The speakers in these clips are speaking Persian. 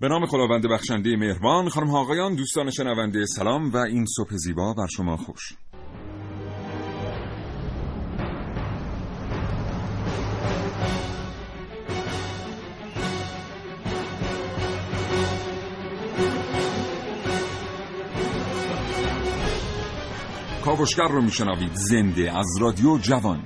به نام خداوند بخشنده مهربان خانم آقایان دوستان شنونده سلام و این صبح زیبا بر شما خوش. کاوشگر رو میشنوید زنده از رادیو جوان.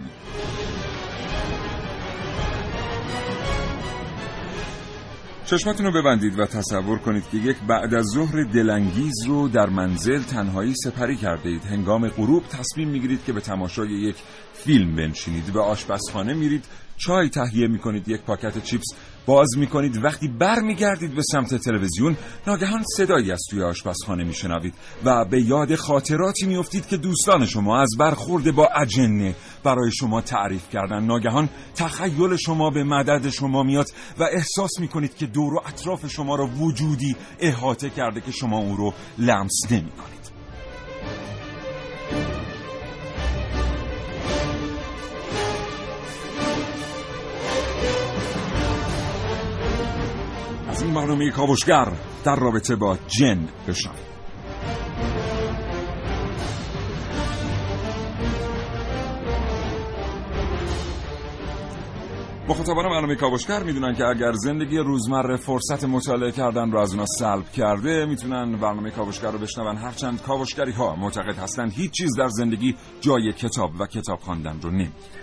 چشمتون رو ببندید و تصور کنید که یک بعد از ظهر دلانگیز رو در منزل تنهایی سپری کرده اید. هنگام غروب تصمیم می‌گیرید که به تماشای یک فیلم بنشینید. به آشپزخانه میرید. چای تهیه می‌کنید. یک پاکت چیپس. باز می‌کنید. وقتی برمیگردید به سمت تلویزیون ناگهان صدایی از توی آشپزخانه میشنوید و به یاد خاطراتی میافتید که دوستان شما از برخورد با اجنه برای شما تعریف کردن. ناگهان تخیل شما به مدد شما میاد و احساس می‌کنید که دور و اطراف شما را وجودی احاطه کرده که شما اون رو لمس نمی‌کنید. این برنامه کاوشگر در رابطه با جن بشنوید مخاطبان برنامه کاوشگر می‌دونن که اگر زندگی روزمره فرصت مطالعه کردن رو از اونا سلب کرده می‌تونن برنامه کاوشگر رو بشنون. هرچند کاوشگری ها معتقد هستند هیچ چیز در زندگی جای کتاب و کتاب خواندن رو نمی‌گیره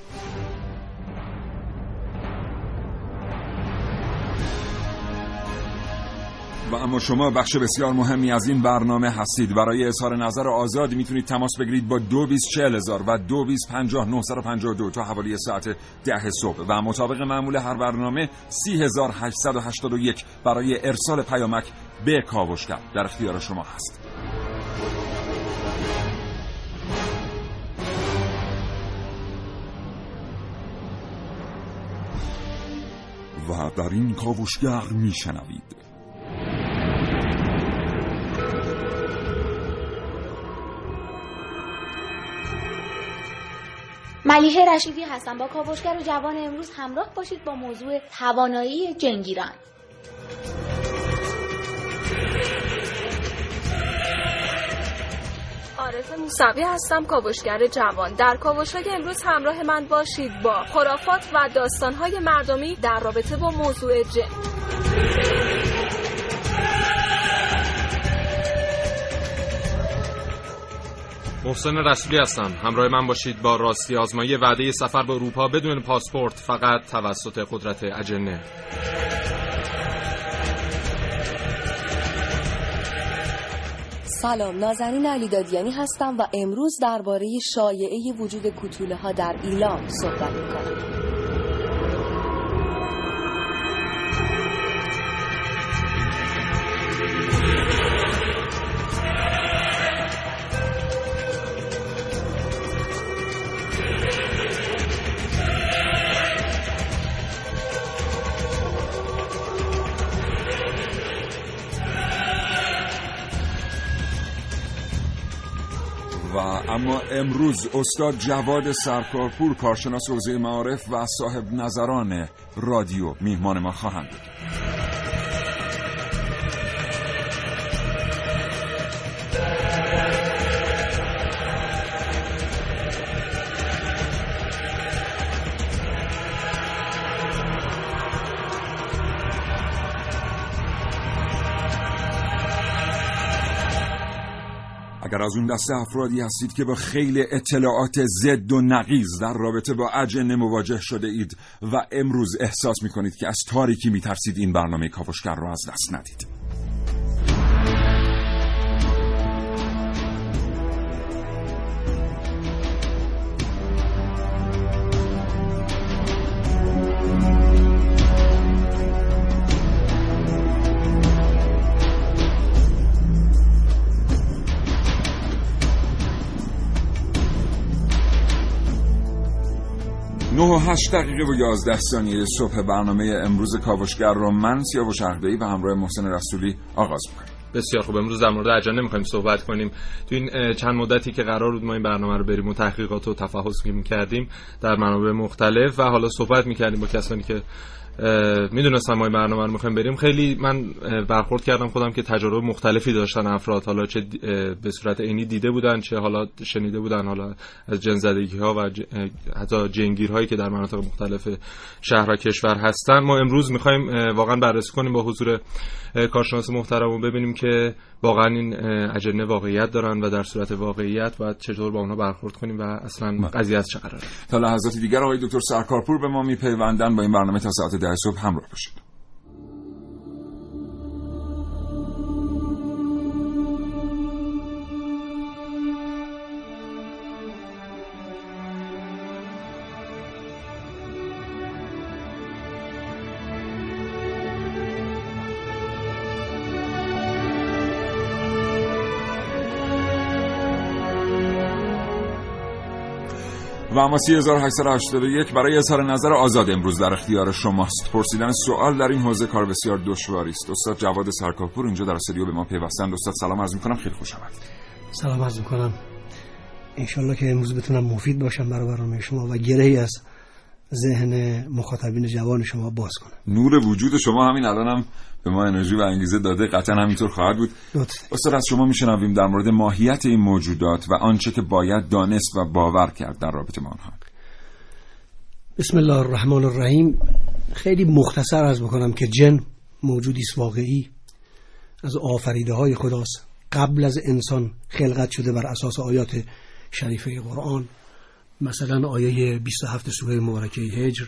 و اما شما بخش بسیار مهمی از این برنامه هستید. برای اظهار نظر آزاد می‌تونید تماس بگیرید با دو و دو تا حوالی ساعت ده صبح. و مطابق معمول هر برنامه یک برای ارسال پیامک به کاوشگر. در اختیار شما هست. و در این کاوشگر میشنوید. ملیحه رشیدی هستم با کاوشگر و جوان امروز همراه باشید با موضوع توانایی جنگیران. عارف موسوی هستم کاوشگر جوان. در کاوشهای امروز همراه من باشید با خرافات و داستانهای مردمی در رابطه با موضوع جن محسن رسولی هستم همراه من باشید با راستی آزمایی. وعده سفر به اروپا بدون پاسپورت فقط توسط قدرت اجنه. سلام. نازنین علیدادیانی هستم و امروز درباره شایعه وجود کوتوله ها در ایلام صحبت می‌کنم امروز استاد جواد سرکارپور کارشناس حوزه معارف و صاحب نظران رادیو میهمان ما خواهند بود. اگر از اون دسته افرادی هستید که با خیلی اطلاعات زد و نقیز در رابطه با اجنه مواجه شده اید و امروز احساس می‌کنید که از تاریکی میترسید این برنامه کاوشگر رو از دست ندید. 9 و 8 دقیقه و 11 ثانیه صبح برنامه امروز کاوشگر رو من سیاوش عقده‌ای و همراه محسن رسولی آغاز می‌کنیم. بسیار خوب امروز در مورد اجنه می‌خوایم صحبت کنیم تو این چند مدتی که قرار بود ما این برنامه رو بریم و تحقیقات و تفحص کردیم در منابع مختلف و حالا صحبت می‌کردیم با کسانی که می‌دونستم ما این برنامه رو می‌خوایم بریم. خیلی من برخورد کردم خودم که تجربه مختلفی داشتن افراد. حالا چه به صورت عینی دیده بودن چه حالا شنیده بودن حالا از جن زدگی ها و حتی جنگیر هایی که در مناطق مختلف شهر و کشور هستن. ما امروز می‌خوایم واقعا بررسی کنیم با حضور کارشناس محترم و ببینیم که واقعا این اجنه واقعیت دارن و در صورت واقعیت باید چطور با اونها برخورد کنیم و اصلا بله. قضیه از چه قراره؟ تا لحظات دیگر آقای دکتر سرکارپور به ما میپیوندن. با این برنامه تا ساعت ده صبح همراه باشید. اما 3881 برای اظهار نظر آزاد امروز در اختیار شماست. پرسیدن سوال در این حوزه کار بسیار دشواری است. استاد جواد سرکاپور اینجا در استودیو به ما پیوستند. استاد سلام عرض می‌کنم. خیلی خوش آمد سلام عرض می‌کنم. انشالله که امروز بتونم مفید باشم برای برنامه شما و گرهی از ذهن مخاطبین جوان شما باز کنم نور وجود شما همین الانم هم به ما انرژی و انگیزه داده. قطعا همینطور خواهد بود. استاد از شما میشنویم در مورد ماهیت این موجودات و آنچه که باید دانست و باور کرد در رابطه با آنها. بسم الله الرحمن الرحیم. خیلی مختصر از بکنم که جن موجودی است واقعی. از آفریده های خداست. قبل از انسان خلقت شده بر اساس آیات شریفه قرآن. مثلا آیه 27 سوره مبارکه هجر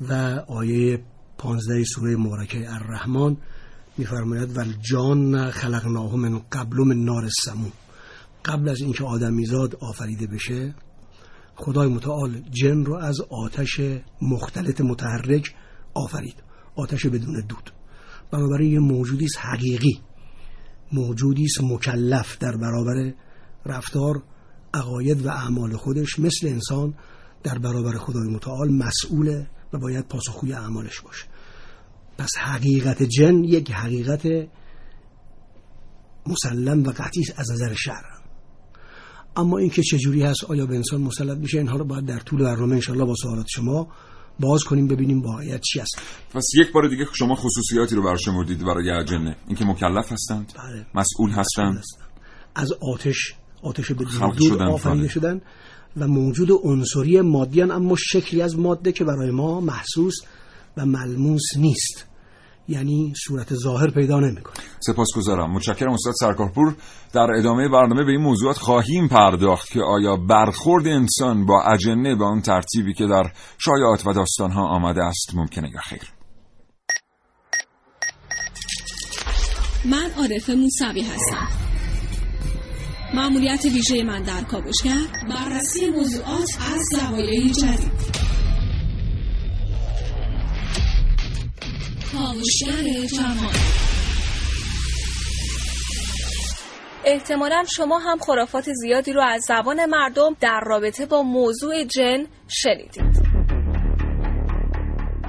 و آیه 15 سوره مبارکه الرحمن میفرماید ول جان خلقناه من قبل من نار سموم. قبل از اینکه آدمیزاد آفریده بشه خدای متعال جن رو از آتش مختلط متحرک آفرید آتش بدون دود. بنابراین یه موجودی حقیقی موجودی است مکلف در برابر رفتار عقاید و اعمال خودش مثل انسان در برابر خدای متعال مسئوله و باید پاسخوی اعمالش باشه. پس حقیقت جن یک حقیقت مسلم و قطعی از نظر شرع اما اینکه چجوری هست آیا به انسان مسلط میشه اینها رو باید در طول برنامه انشالله با سوالات شما باز کنیم ببینیم واقعیت چی است پس یک بار دیگه شما خصوصیاتی رو براش مردید برای اجنه اینکه مکلف هستند بله. مسئول هستند. از آتش آتش به دور آفریده. شدن و موجود عنصری مادی اما شکلی از ماده که برای ما محسوس و ملموس نیست. یعنی صورت ظاهر پیدا نمی‌کنه. سپاسگزارم. متشکرم استاد سرکارپور. در ادامه برنامه به این موضوعات خواهیم پرداخت که آیا برخورد انسان با اجنه به آن ترتیبی که در شایعات و داستانها آمده است ممکنه یا خیر؟ من عارف موسوی هستم. معمولیت ویژه من در کاوشگر بررسی موضوعات از زوایای جدید. کاوشگر جوان. احتمالا شما هم خرافات زیادی رو از زبان مردم در رابطه با موضوع جن شنیدید.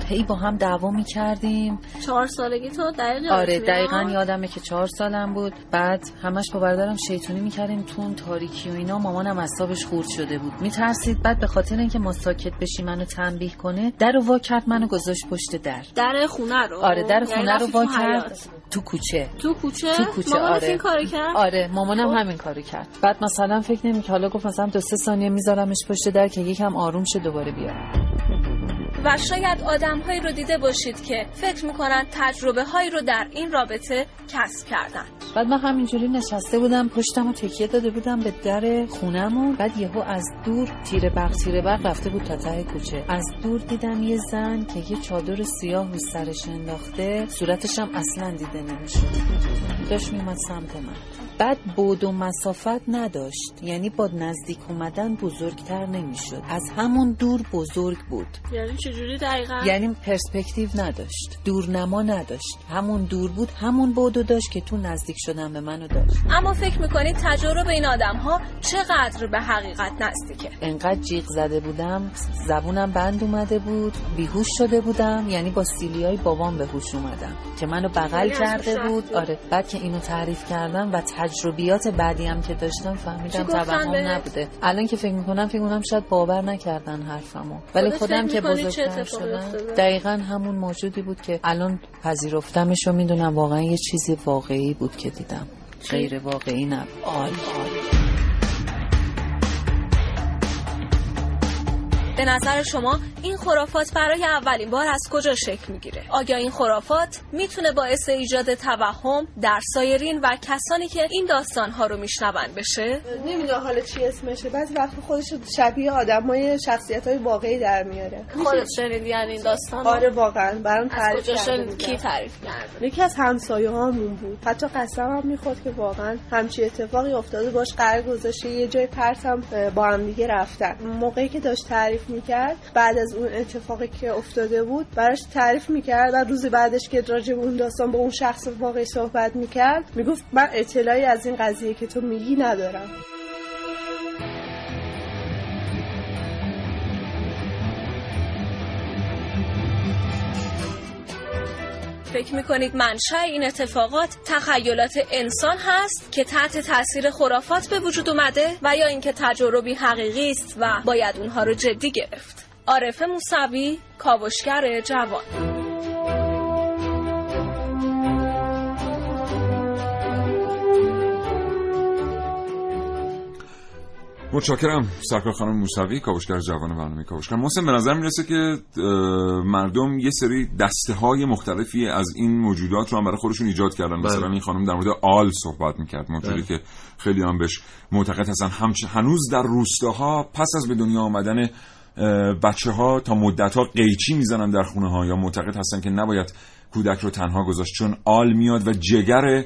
هی با هم دعوا می کردیم چهار سالگی تو دقیقا آره دقیقا یادمه که چهار سالم بود. بعد همش با برادرم شیطونی می کردیم تو تاریکی و اینا. مامانم اصابش خورد شده بود. میترسید بعد به خاطر اینکه ما ساکت بشیم منو تنبیه کنه در وا کرد منو گذاشت پشت در. در خونه رو؟ آره در خونه یعنی رو وا کرد. تو کوچه. تو کوچه؟ تو کوچه آره. این کارو کرد؟ آره مامانم خب. همین کارو کرد. بعد مثلا فکر نمی که حالا گفت مثلا دو سه ثانیه میذارمش پشت در که یکم آروم شه دوباره بیارم. و شاید آدم هایی رو دیده باشید که فکر می‌کنن تجربه هایی رو در این رابطه کسب کردن بعد من همینجوری نشسته بودم پشتم و تکیه داده بودم به در خونم بعد یهو از دور تیر برق تیر برق رفته بود تا ته کوچه. از دور دیدم یه زن که یه چادر سیاه رو سرش انداخته. صورتش هم اصلا دیده نمی‌شد. داشت میومد سمت من. بعد بود و مسافت نداشت. یعنی با نزدیک اومدن بزرگتر نمی‌شد. از همون دور بزرگ بود. یعنی چجوری دقیقا؟ یعنی پرسپکتیو نداشت. دورنما نداشت. همون دور بود همون بودو داشت که تو نزدیک شدن به منو داشت. اما فکر می‌کنید تجربه این آدم ها چقدر به حقیقت نزدیکه؟ انقدر جیغ زده بودم زبونم بند اومده بود بیهوش شده بودم. یعنی با سیلیای بابام به هوش اومدم. که منو بغل یعنی کرده بود؟ آره بعد که اینو تعریف کردم و تجربیات بعدی هم که داشتم فهمیدم توهم؟ نبوده. الان که فکر می‌کنم فکر می‌کنم شاید باور نکردن حرفمو. ولی خودم که بزرگتر شدم؟ دقیقا همون موجودی بود که الان پذیرفتمش و می‌دونم. واقعا یه چیزی واقعی بود که دیدم. غیر واقعی نبود. به نظر شما این خرافات برای اولین بار از کجا شکل می‌گیره؟ آیا این خرافات می‌تونه باعث ایجاد توهم در سایرین و کسانی که این داستانها رو میشنون بشه؟ نمی‌دونم حالا چی اسمشه بعضی وقت خودش شبیه آدمای شخصیت های واقعی در میاره خودت شنیدی یعنی این داستان آره واقعا برام از تعریف؟ بودن. کی تعریف کرده؟ یکی از همسایه هامون بود حتی قسم هم می‌خورد که واقعا همچی اتفاقی افتاده باش قرار گذاشته یه جای پرتم با هم دیگه رفتن موقعی که داشت تعریف می‌کرد بعد از اون اتفاقی که افتاده بود براش تعریف می‌کرد و روز بعدش که راجع به اون داستان با اون شخص واقعی صحبت می‌کرد می‌گفت من اطلاعی از این قضیه که تو میگی ندارم. فکر می‌کنید منشأ این اتفاقات تخیلات انسان هست که تحت تاثیر خرافات به وجود اومده و یا اینکه تجربی حقیقی است و باید اونها رو جدی گرفت؟ عارف موسوی کاوشگر جوان. متشکرم. سرکار خانم موسوی کاوشگر جوان برنامه کاوشگر. محسن به نظر می‌رسه که مردم یه سری دسته های مختلفی از این موجودات رو هم برای خودشون ایجاد کردن. بله. مثلا این خانم در مورد آل صحبت می‌کرد. موجودی بله. که خیلی هم بهش معتقد هستن. همچ... هنوز در روستاها پس از به دنیا آمدن بچه ها تا مدت ها قیچی می‌زنن در خونه ها یا معتقد هستن که نباید کودک رو تنها گذاشت. چون آل میاد و جگر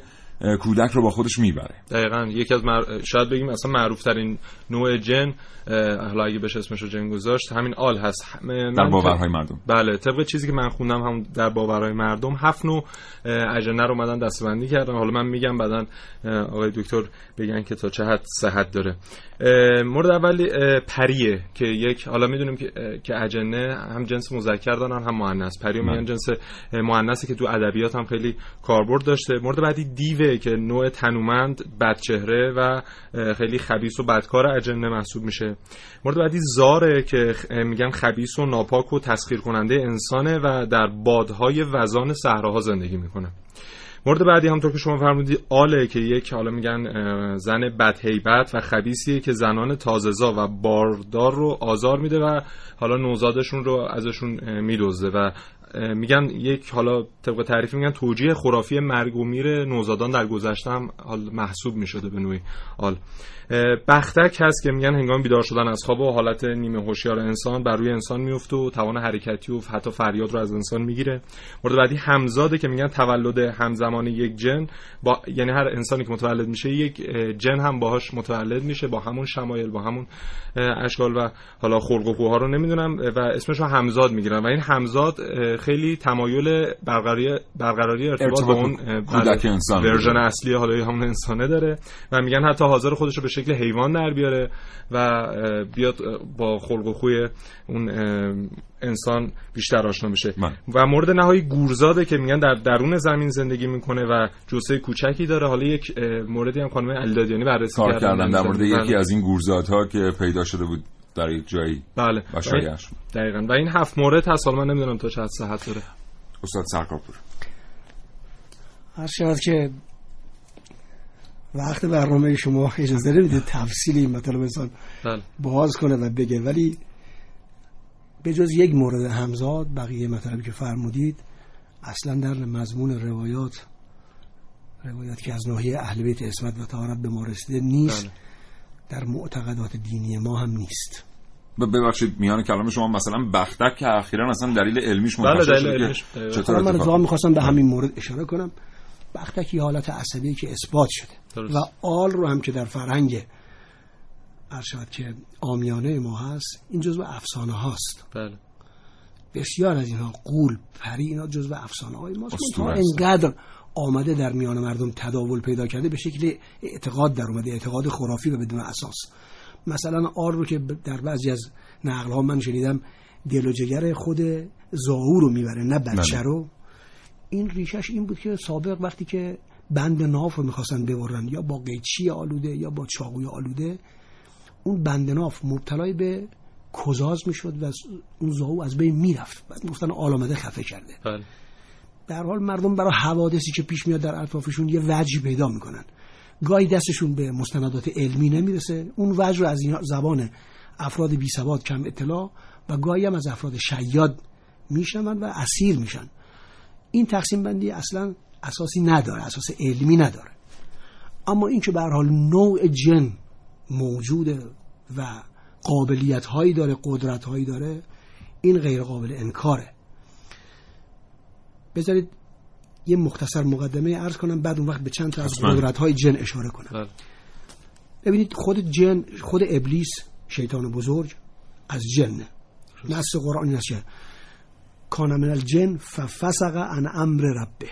کودک رو با خودش می‌بره. دقیقا. یکی از مر... شاید بگیم اصلا معروف ترین نوع جن حالا اگه بشه اسمش رو جن گذاشت همین آل هست. من- در باورهای مردم. بله طبق چیزی که من خوندم هم در باورهای مردم هفت نوع اجنه رو اومدن دستبندی کردن. حالا من میگم بعدا آقای دکتر بگن که تا چه حد صحت داره. مورد اولی اه، پریه که یک حالا می‌دونیم که اجنه هم جنس مذکر دارن هم مؤنث. پریو بله. میگن جنس مؤنثی که تو ادبیات هم خیلی کاربرد داشته. مورد بعدی که نوع تنومند بدچهره و خیلی خبیث و بدکار اجنه محسوب میشه. مورد بعدی زاره که میگن خبیث و ناپاک و تسخیر کننده انسانه و در بادهای وزان صحراها زندگی می‌کنه. مورد بعدی همطور که شما فرمودید آله که یک حالا میگن زن بدهیبت و خبیسیه که زنان تازهزا و باردار رو آزار میده و حالا نوزادشون رو ازشون اه، میدزده و میگن یک حالا طبق تعریف میگن توجیه خرافی مرگ و میر نوزادان در گذشته هم حال محسوب می‌شده به نوعی. اه، بختک هست که میگن هنگام بیدار شدن از خواب و حالت نیمه هوشیار انسان بر روی انسان میفته و توان حرکتی و حتی فریاد رو از انسان می‌گیره. مورد بعدی همزاده که میگن تولد همزمان یک جن با یعنی هر انسانی که متولد میشه یک جن هم باهاش متولد میشه با همون شمایل با همون اشکال و حالا خلق و رو نمی‌دونم و اسمش رو همزاد می‌گیرن. و این همزاد خیلی تمایل برقراری برقراری ارتباط با اون کودک بله، انسان. ورژن اصلی حالا همون انسانه داره و میگن حتی حاضر خودش رو به شکل حیوان در بیاره و بیاد با خلق و خوی اون انسان بیشتر آشنا بشه بله. و مورد نهایی گورزاده که میگن در درون زمین زندگی می‌کنه و جسه کوچکی داره حالا یک موردی هم خانم علیدادیانی بررسی کردن در مورد بله. یکی از این گورزادها که پیدا شده بود در یک جایی بله. و. دقیقا. و این هفت مورد هست. حالا من نمی‌دونم تا چه حد صحت داره. استاد سرکارپور هر شود که وقت برنامه شما اجازه نمیده تفصیل این مطالب انسان بله. باز کنه و بگه. ولی به جز یک مورد همزاد بقیه مطالبی که فرمودید اصلا در مضمون روایات روایات که از ناحیه اهل بیت اسمت و طهارت به ما رسیده نیست. بله. در معتقدات دینی ما هم نیست ببخشید میان کلام شما مثلا بختک که اخیرا اصلا دلیل علمیش بله، منتشر دلیل شد که علمیش،. چطور من اتفاق می‌خواستم به همین مورد اشاره کنم بختکی حالت عصبی که اثبات شده درست. و آل رو هم که در فرهنگ ارشد که آمیانه ما هست این جزو افسانه هاست بله بسیار از اینها قول پری اینا جزو افسانه های ماست. انقدر آمده در میان مردم تداول پیدا کرده به شکل اعتقاد در اومده اعتقاد خرافی و بدون اساس. مثلا آر رو که در بعضی از نقل ها من شنیدم دل و جگر خود زاو رو می‌بره نه بچه بله. رو. این ریشش این بود که سابق وقتی که بند ناف رو می‌خواستن ببرن یا با قیچی آلوده یا با چاقوی آلوده اون بند ناف مبتلای به کزاز می‌شد و اون زاو از بین می‌رفت. بعد گفتن آل آمده خفه کرده. بله. در حال مردم برای حوادثی که پیش میاد در اطرافشون یه وجه پیدا می‌کنن. گاهی دستشون به مستندات علمی نمی‌رسه. اون وجه رو از این زبان افراد بی سواد کم اطلاع و گاهی هم از افراد شیاد میشنون و اسیر میشن. این تقسیم بندی اصلا اساسی نداره اساس علمی نداره. اما این که به حال نوع جن موجوده و قابلیت هایی داره قدرت هایی داره این غیر قابل انکاره. بذارید یه مختصر مقدمه عرض کنم بعد اون وقت به چند تا از. قدرت های جن اشاره کنم. بله. ببینید خود جن خود ابلیس شیطان بزرگ از جن. نص قرآن این است کان من الجن ففسق عن امر ربه.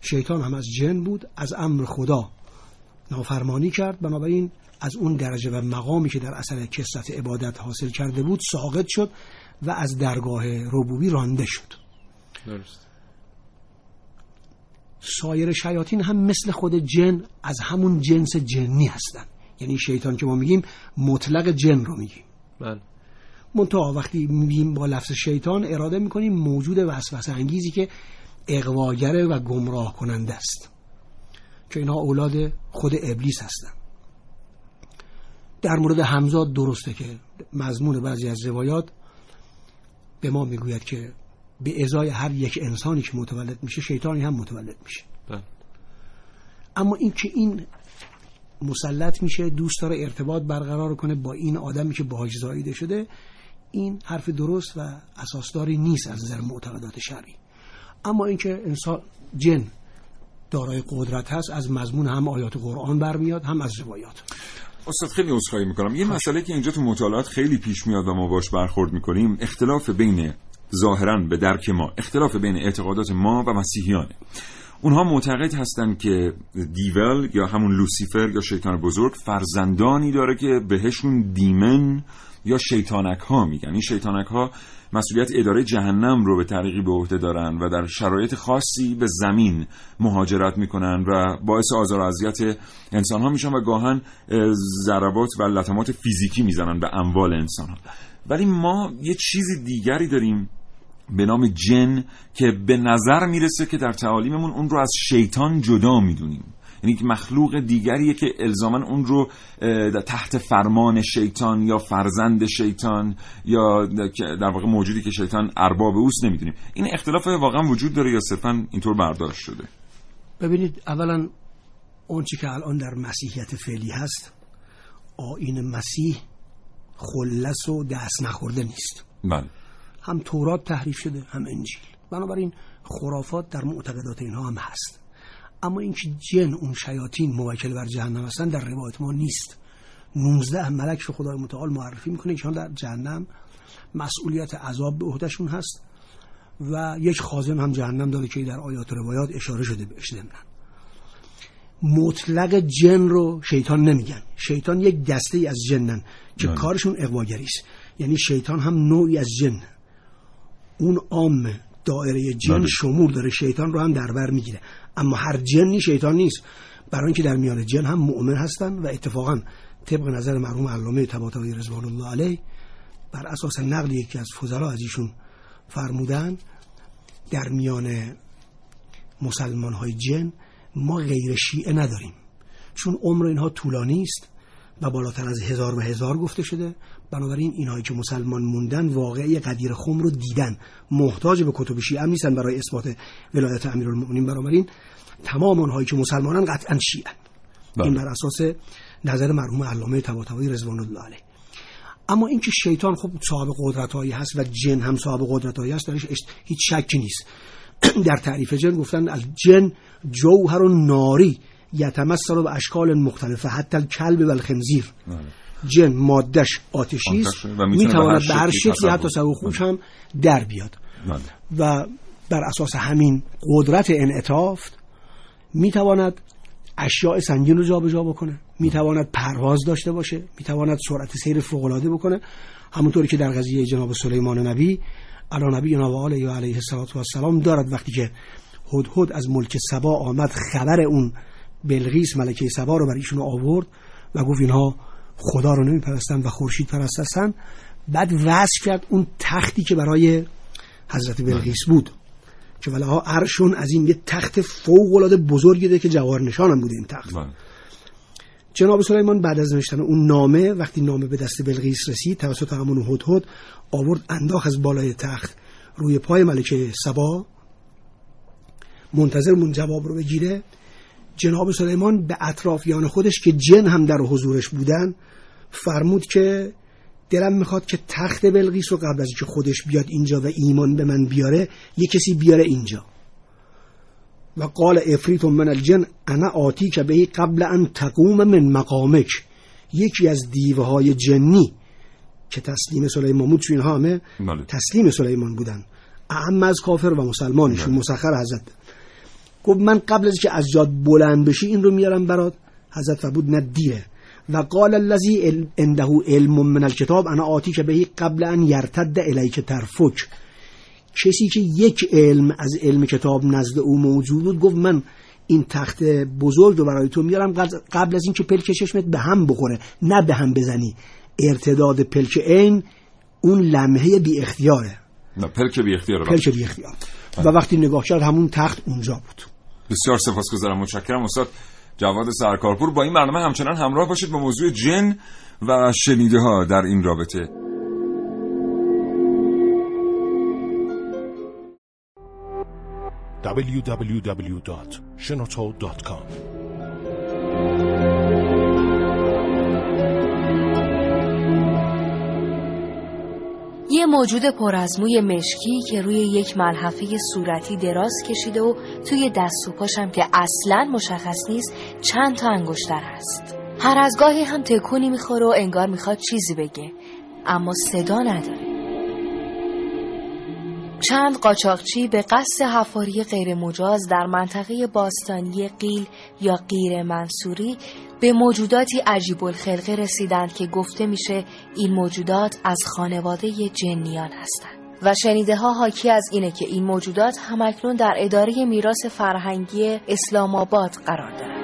شیطان هم از جن بود از امر خدا نافرمانی کرد. بنابراین از اون درجه و مقامی که در اثر کسرت عبادت حاصل کرده بود ساقط شد و از درگاه ربوبی رانده شد. درست سایر شیاطین هم مثل خود جن از همون جنس جنی هستن. یعنی شیطان که ما میگیم مطلق جن رو میگیم. بله. منتها وقتی میگیم با لفظ شیطان اراده می‌کنیم موجود وسوسه انگیزی که اقواگره و گمراه کننده است. که اینها اولاد خود ابلیس هستن. در مورد همزاد درسته که مضمون بعضی از روایات به ما می‌گوید که به ازای هر یک انسانی که متولد میشه شیطانی هم متولد میشه. بله. اما این که این مسلط میشه دوست داره ارتباط برقرار کنه با این آدمی که باهاش زاییده شده این حرف درست و اساسداری نیست از نظر معتقدات شرعی. اما اینکه انسان جن دارای قدرت هست از مضمون هم آیات قرآن برمیاد هم از روایات. استاد خیلی عذرخواهی می‌کنم. یه مسئله که اینجا تو مطالعات خیلی پیش میاد و ما باش برخورد می‌کنیم اختلاف بین ظاهرا به درک ما. اختلاف بین اعتقادات ما و مسیحیانه. اونها معتقد هستند که دیول یا همون لوسیفر یا شیطان بزرگ فرزندانی داره که بهشون دیمن یا شیطانک ها میگن. این شیطانک ها مسئولیت اداره جهنم رو به طریقی به عهده دارن و در شرایط خاصی به زمین مهاجرت می‌کنن و باعث آزار و اذیت انسان ها میشن و گاهن اه، ضربات و لطمات فیزیکی می‌زنن به اموال انسان ها ولی ما یه چیز دیگری داریم به نام جن که به نظر می‌رسه که در تعالیممون اون رو از شیطان جدا می‌دونیم. یعنی که مخلوق دیگریه که الزاما اون رو تحت فرمان شیطان یا فرزند شیطان یا در واقع موجودی که شیطان ارباب اوست نمی‌دونیم. این اختلاف واقعا وجود داره یا صرفا اینطور برداشت شده؟ ببینید اولا اون چی که الان در مسیحیت فعلی هست آین مسیح خلص و دست نخورده نیست. بله. هم تورات تحریف شده هم انجیل. بنابراین خرافات در معتقدات اینها هم هست. اما اینکه جن اون شیاطین موکل بر جهنم هستن در روایت ما نیست. 19 ملک رو خدای متعال معرفی می‌کنه که در جهنم. مسئولیت عذاب به عهدهشون هست و یک خازن هم جهنم داره که در آیات و روایات اشاره شده بهش ضمناً. مطلق جن رو شیطان نمیگن. شیطان یک دسته ای از جنن که بله. کارشون اقواگری است یعنی شیطان هم نوعی از جن اون عام دایره جن بله. شمول داره شیطان رو هم در بر می‌گیره. اما هر جنی شیطان نیست. برای اینکه در میان جن هم مؤمن هستن و اتفاقا طبق نظر مرحوم علامه طباطبایی رضوان الله علیه بر اساس نقل یکی از فضلا از ایشون فرمودن در میان مسلمان های جن ما غیر شیعه نداریم. چون عمر اینها طولانی است و بالاتر از هزار و هزار گفته شده بنابراین اینهایی که مسلمان موندن واقعی قدیر خم رو دیدن. محتاج به کتب شیعه هم نیستن برای اثبات ولایت امیرالمؤمنین. بنابراین تمام آنهایی که مسلمانان قطعا شیعه این بر اساس نظر مرحوم علامه طباطبایی رضوان الله علیه. اما اینکه شیطان خب صاحب قدرت هایی هست و جن هم صاحب قدرت هایی هست درش هیچ شکی نیست. در تعریف جن گفتن الجن جوهر و ناری یتمثل به اشکال مختلفه حتی الکلب و الخنزیر. جن مادش آتشی است می‌تواند به هر شکلی حتی سر و خوش هم در بیاد. بله. و بر اساس همین قدرت انعطاف می‌تواند اشیاء سنگین رو جابجا بکنه می‌تواند پرواز داشته باشه می‌تواند سرعت سیر فوق العاده بکنه. همونطوری که در قضیه جناب سلیمان نبی علی نبی و علیه علیه السلام دارد وقتی که هدهد از ملک سبا آمد خبر اون بلغیس ملکه سبا رو بر ایشون آورد و گفت اینها خدا رو نمیپرستن و خورشید پرست هستن بعد وصف کرد اون تختی که برای حضرت بلقیس بود. که ولها عرشون از این یه تخت فوق العاده بزرگی ده که جوار نشان هم بوده این تخت. بله. جناب سلیمان بعد از نوشتن اون نامه وقتی نامه به دست بلقیس رسید توسط همون هدهد آورد انداخت از بالای تخت روی پای ملکه سبا. منتظر مون جواب رو بگیره. جناب سلیمان به اطرافیان خودش که جن هم در حضورش بودن فرمود که دلم می‌خواد که تخت بلقیس رو قبل از اینکه خودش بیاد اینجا و ایمان به من بیاره یه کسی بیاره اینجا. و قال افریت من الجن انا آتی که به قبل ان تقوم من مقامک. یکی از دیوه های جنی که تسلیم سلیمان بود چون اینها همه بله. تسلیم سلیمان بودن. اعم از کافر و مسلمانشون مسخر حضرت. گفت من قبل از که از جاد بلند بشی این رو میارم برات. حضرت فرمود نه دیره و قال الذی ال- عنده علم من الکتاب انا آتی که بهی قبل ان یرتد الیک ترفک کسی که یک علم از علم کتاب نزد او موجود بود گفت من این تخت بزرگ رو برای تو میارم قبل- از اینکه پلک چشمت به هم بخوره نه به هم بزنی. ارتداد پلک عین اون لمحه بی اختیاره. نه پلک بی اختیار بله. پلک بی اختیار. و وقتی نگاه کرد همون تخت اونجا بود. بسیار سپاسگزارم. متشکرم استاد جواد سرکارپور. با این برنامه همچنان همراه باشید با موضوع جن و شنیده ها در این رابطه. www.shenoto.com موجود پر از موی مشکی که روی یک ملحفه صورتی دراز کشیده و توی دست و پاشم که اصلا مشخص نیست چند تا انگشتر هست. هر از گاهی هم تکونی می‌خوره و انگار می‌خواد چیزی بگه اما صدا نداره. چند قاچاقچی به قصد حفاری غیرمجاز در منطقه باستانی قیل یا غیر منصوری به موجوداتی عجیب الخلقه رسیدند که گفته میشه این موجودات از خانواده جنیان هستند. و شنیده ها حاکی از اینه که این موجودات همکنون در اداره میراث فرهنگی اسلام آباد قرار دارند.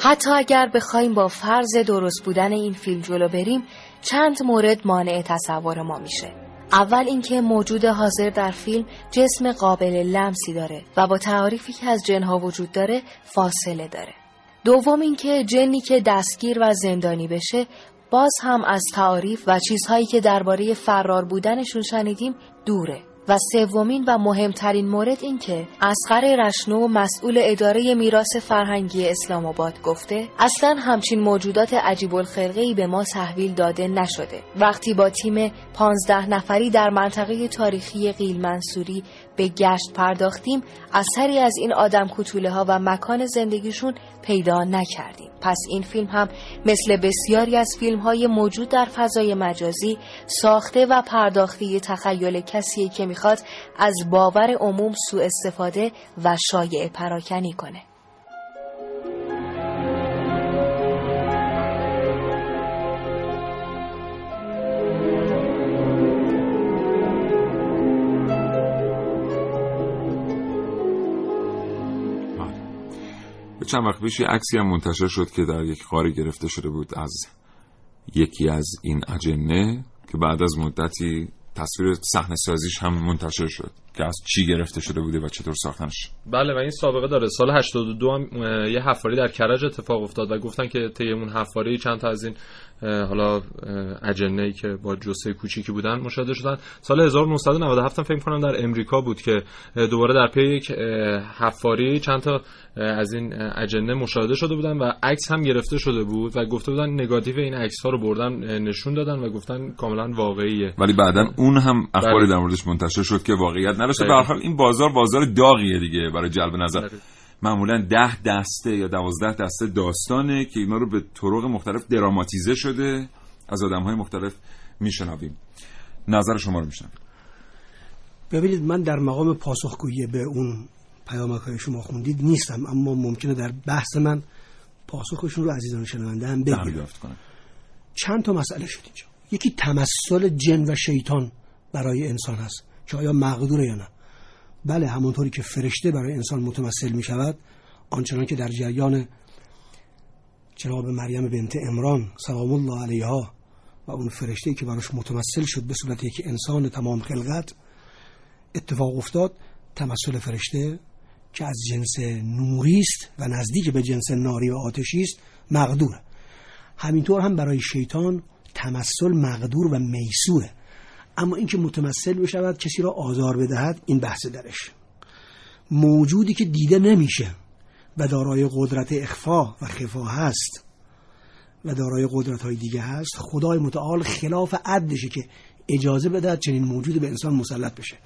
حتی اگر بخوایم با فرض درست بودن این فیلم جلو بریم چند مورد مانع تصور ما میشه اول اینکه موجود حاضر در فیلم جسم قابل لمسی داره و با تعاریفی که از جنها وجود داره فاصله داره دوم اینکه جنی که دستگیر و زندانی بشه باز هم از تعاریف و چیزهایی که درباره فرار بودنشون شنیدیم دوره. و سومین و مهمترین مورد این که اسقر رشنو مسئول اداره میراث فرهنگی اسلام آباد گفته اصلا همچین موجودات عجیب الخلقه به ما تحویل داده نشده. وقتی با تیم 15 نفری در منطقه تاریخی قیل منصوری به گشت پرداختیم اثری از این آدم کتوله ها و مکان زندگیشون پیدا نکردیم. پس این فیلم هم مثل بسیاری از فیلم های موجود در فضای مجازی ساخته و پرداخته تخیل کسیه که می‌خواد از باور عموم سوء استفاده و شایع پراکنی کنه. چند وقت پیش یه عکسی هم منتشر شد که در یک قاری گرفته شده بود از یکی از این اجنه که بعد از مدتی تصویر صحنه سازیش هم منتشر شد. که از چی گرفته شده بوده و چطور ساختنش. بله و این سابقه داره. سال 82 هم یه حفاری در کرج اتفاق افتاد و گفتن که طی اون حفاری چند تا از این حالا اجنه ای که با جسه کوچیکی بودن مشاهده شدن. سال 1997 هم فکر کنم در امریکا بود که دوباره در پی یک حفاری چند تا از این اجنه مشاهده شده بودن و عکس هم گرفته شده بود و گفته بودن نگاتیو این عکس ها رو بردن نشون دادن و گفتن کاملا واقعیه. ولی بعدا اون هم اخباری بله. در موردش منتشر شد که واقعیت نداشت نرسه به حال این بازار بازار داغیه دیگه برای جلب نظر. معمولا ده دسته یا دوازده دسته داستانه که اینا رو به طرق مختلف دراماتیزه شده از آدم های مختلف میشنویم. نظر شما رو میشنویم. ببینید من در مقام پاسخگویی به اون پیامک های شما خوندید نیستم اما ممکنه در بحث من پاسخشون رو عزیزان شنونده هم بگیرم. چند تا مسئله شد اینجا. یکی تمثل جن و شیطان برای انسان هست. که آیا مقدوره یا نه. بله همونطوری که فرشته برای انسان متمثل می شود آنچنان که در جریان جناب مریم بنت امران سلام الله علیها و اون فرشته که براش متمثل شد به صورت یک انسان تمام خلقت اتفاق افتاد تمثل فرشته که از جنس نوری است و نزدیک به جنس ناری و آتشی است مقدوره. همینطور هم برای شیطان تمثل مقدور و میسوره. اما اینکه متمثل بشود کسی را آزار بدهد این بحث درش. موجودی که دیده نمیشه و دارای قدرت اخفا و خفا هست و دارای قدرت های دیگه هست خدای متعال خلاف عدشه که اجازه بدهد چنین موجود به انسان مسلط بشه.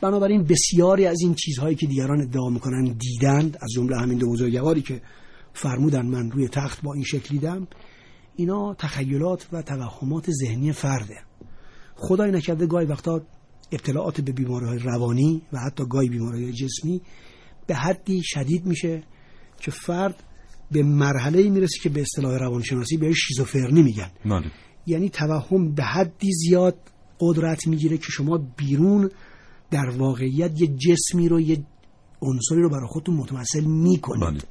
بنابراین بسیاری از این چیزهایی که دیگران ادعا می‌کنن دیدند از جمله همین دو بزرگواری که فرمودن من روی تخت با این شکل دیدم اینا تخیلات و توهمات ذهنی فرده. خدای نکرده گاهی وقتا ابتلاعات به بیماری های روانی و حتی گاهی بیماری های جسمی به حدی شدید میشه که فرد به مرحله می‌رسه که به اصطلاح روانشناسی بهش شیزوفرنی میگن بله. یعنی توهم به حدی زیاد قدرت می‌گیره که شما بیرون در واقعیت یه جسمی رو یه عنصری رو برای خودتون متمثل می‌کنید بله.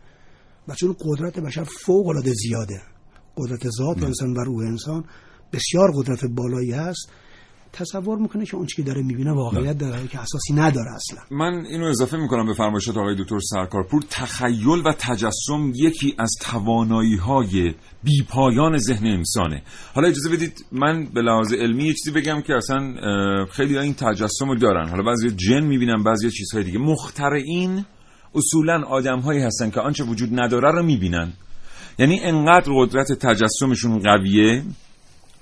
و چون قدرت بشر فوق العاده زیاده قدرت ذات بله. انسان و روح انسان بسیار قدرت بالایی هست تصور می‌کنه که اون که داره می‌بینه واقعیت داره که اساسی نداره اصلا. من اینو اضافه می‌کنم به فرمایشات آقای دکتر سرکارپور. تخیل و تجسم یکی از توانایی های بیپایان ذهن انسانه. حالا اجازه بدید من به لحاظ علمی یه چیزی بگم که اصلا خیلی ها این تجسم رو دارن. حالا بعضی جن می‌بینن بعضی چیزهای دیگه. مخترعین اصولا آدم هایی هستن که آنچه وجود نداره رو می‌بینن. یعنی انقدر قدرت تجسمشون قویه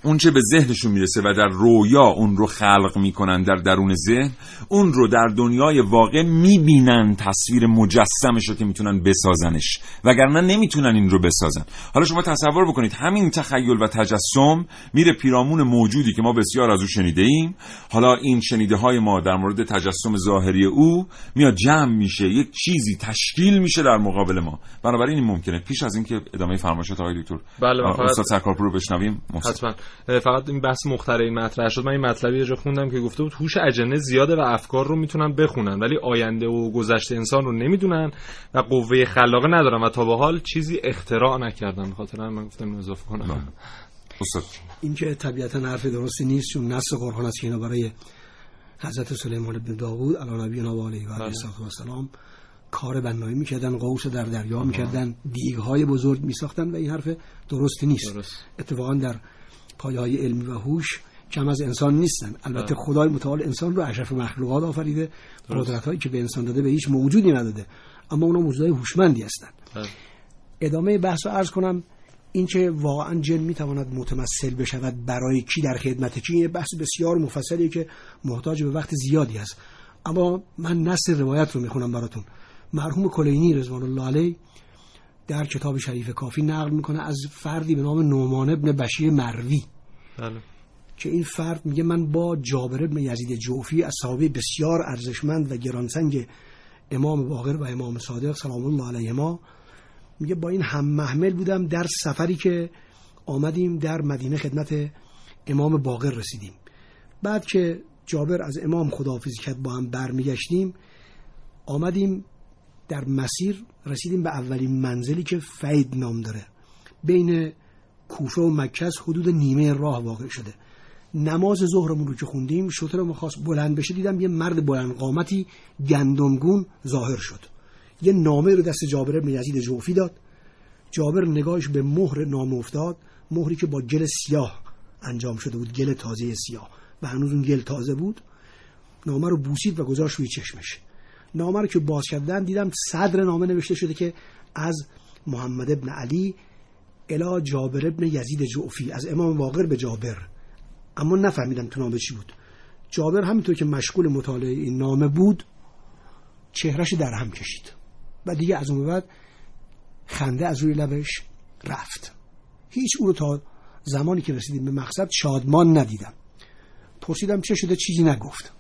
اون چه به ذهنشون می‌رسه و در رویا اون رو خلق می‌کنن در درون ذهن اون رو در دنیای واقع می‌بینن تصویر مجسمش رو که می‌تونن بسازنش. وگرنه نمی‌تونن این رو بسازن. حالا شما تصور بکنید همین تخیل و تجسم میره پیرامون موجودی که ما بسیار از او شنیده ایم حالا این شنیده های ما در مورد تجسم ظاهری او میاد جمع میشه یک چیزی تشکیل میشه در مقابل ما. بنابراین این ممکنه. پیش از اینکه ادامه فرمایشات آقای دکتر بله، فقط- استاد سرکارپور رو بشنویم. حتما. فقط این بحث مخترعین مطرح شد. من این مطلبی یه جا خوندم که گفته بود هوش اجنه زیاده و افکار رو می‌تونن بخونن ولی آینده و گذشته انسان رو نمی‌دونن و قوه خلاقه ندارن و تا به حال چیزی اختراع نکردن. خاطر من گفتم اضافه کنم. استاد این که طبیعتا حرف درستی نیست چون نص قرآن است که اینا برای حضرت سلیمان بن داوود علی نبینا و علیه و آله و سلام کار بنایی می‌کردن قوس در دریا می‌کردن دیگهای بزرگ میساختن و این حرف درستی نیست. درست. اتفاقا در پایه های علمی و هوش کم از انسان نیستن. البته خدای متعال انسان رو اشرف مخلوقات آفریده. قدرت هایی که به انسان داده به هیچ موجودی نداده. اما اونا موجودهای هوشمندی هستند بله. ادامه بحث رو عرض کنم. این که واقعا جن می‌تواند متمثل بشود برای کی در خدمت کی یه بحث بسیار مفصلیه که محتاج به وقت زیادی است. اما من نصر روایت رو می‌خونم براتون. مرحوم کلینی رضوان الله علیه در کتاب شریف کافی نقل می‌کنه از فردی به نام نومان ابن بشیر مروی. بله. که این فرد میگه من با جابر ابن یزید جوفی از صحابه بسیار ارزشمند و گرانسنگ امام باقر و امام صادق سلام الله علیهما میگه با این هم محمل بودم در سفری که آمدیم در مدینه خدمت امام باقر رسیدیم. بعد که جابر از امام خداحافظی کرد با هم برمیگشتیم آمدیم در مسیر رسیدیم به اولین منزلی که فید نام داره. بین کوفه و مکه حدود نیمه راه واقع شده. نماز ظهرمون رو که خوندیم شترمون خواست بلند بشه دیدم یه مرد بلند قامتی گندمگون ظاهر شد. یه نامه رو دست جابر بن یزید جوفی داد. جابر نگاهش به مهر نامه افتاد. مهری که با گل سیاه انجام شده بود گل تازه سیاه. و هنوز اون گل تازه بود. نامه رو بوسید و گذاشت روی چشمش. نامه رو که باز کردن دیدم صدر نامه نوشته شده که از محمد ابن علی الا جابر ابن یزید جعفی از امام واقر به جابر. اما نفهمیدم تو نامه چی بود. جابر همینطور که مشغول مطالعه این نامه بود چهرش در هم کشید. و دیگه از اون بعد خنده از روی لبش رفت. هیچ او رو تا زمانی که رسیدیم به مقصد شادمان ندیدم. پرسیدم چه شده؟ چیزی نگفت.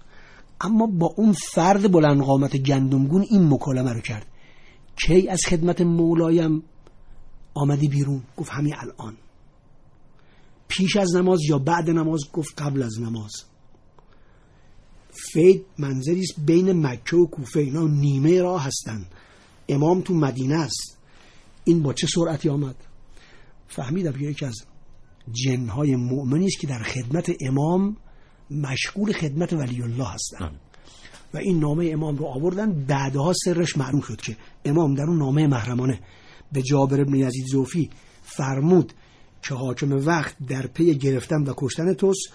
اما با اون فرد بلند قامت گندمگون این مکالمه رو کرد. کی از خدمت مولایم آمدی بیرون؟ گفت همین الان. پیش از نماز یا بعد نماز؟ گفت قبل از نماز. فید منظری است بین مکه و کوفه اینا نیمه راه هستن. امام تو مدینه است. این با چه سرعتی آمد؟ فهمیدم که یکی از جنهای مؤمنی است که در خدمت امام مشغول خدمت ولی الله هستن. و این نامه امام رو آوردن. بعدها سرش معلوم شد که امام در اون نامه محرمانه. به جابر ابن یزید زوفی فرمود که حاکم وقت در پی گرفتن و کشتن توست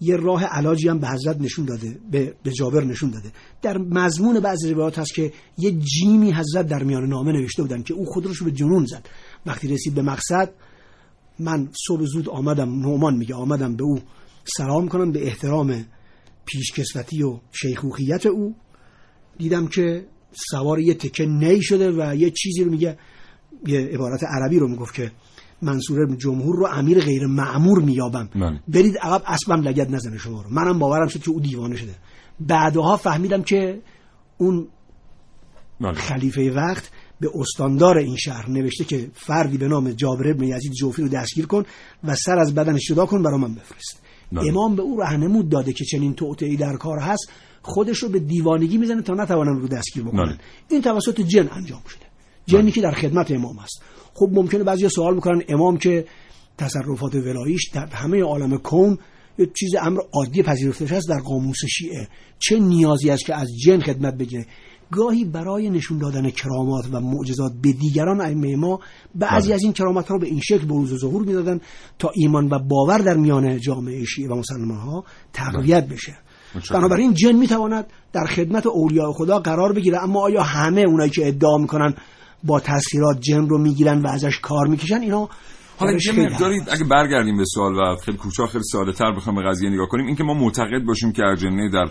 یه راه علاجی هم به حضرت نشون داده به, به جابر نشون داده. در مضمون بعضی روایات هست که یه جیمی حضرت در میان نامه نوشته بودن که او خود رو به جنون زد. وقتی رسید به مقصد من صبح زود آمدم نومان میگه آمدم به او سلام کنم به احترام پیشکسوتی و شیخوخیت او. دیدم که سوار یه تکه نی شده و یه چیزی رو میگه یه عبارت عربی رو می‌گفت که منصور جمهور رو امیر غیر معمور میابم بله. برید عقب اسبم لگد نزنه شما رو. منم باورم شد که او دیوانه شده. بعدها فهمیدم که اون بله. خلیفه وقت به استاندار این شهر نوشته که فردی به نام جابر ابن یزید جوفی رو دستگیر کن و سر از بدنش جدا کن برا من بفرست. بله. امام به او رهنمود داده که چنین توطئه‌ای در کار هست خودش رو به دیوانگی می‌زنه تا نتوانن رو دستگیر بکنن. بله. این توسط جن انجام شده. جنی که در خدمت امام هست خب ممکنه بعضی سوال می‌کنن امام که تصرفات ولاییش در همه عالم کون یه چیز امر عادی پذیرفته شده است در قاموس شیعه. چه نیازی است که از جن خدمت بگیره؟ گاهی برای نشون دادن کرامات و معجزات به دیگران ائمه ما بعضی بله. از این کرامات ها رو به این شکل بروز و ظهور می‌دادن تا ایمان و باور در میان جامعه شیعه و مسلمان ها تقویت بشه متشکرم. بنابراین جن می‌تواند در خدمت اولیاء خدا قرار بگیره اما آیا همه اونایی که ادعا می‌کنن با تاثیرات جن رو می‌گیرن و ازش کار می‌کشن اینا حالا یه مقداری اگه برگردیم به سوال و خیلی کوتاه خیلی ساده تر بخوام به قضیه نگاه کنیم اینکه ما معتقد باشیم که اجنه در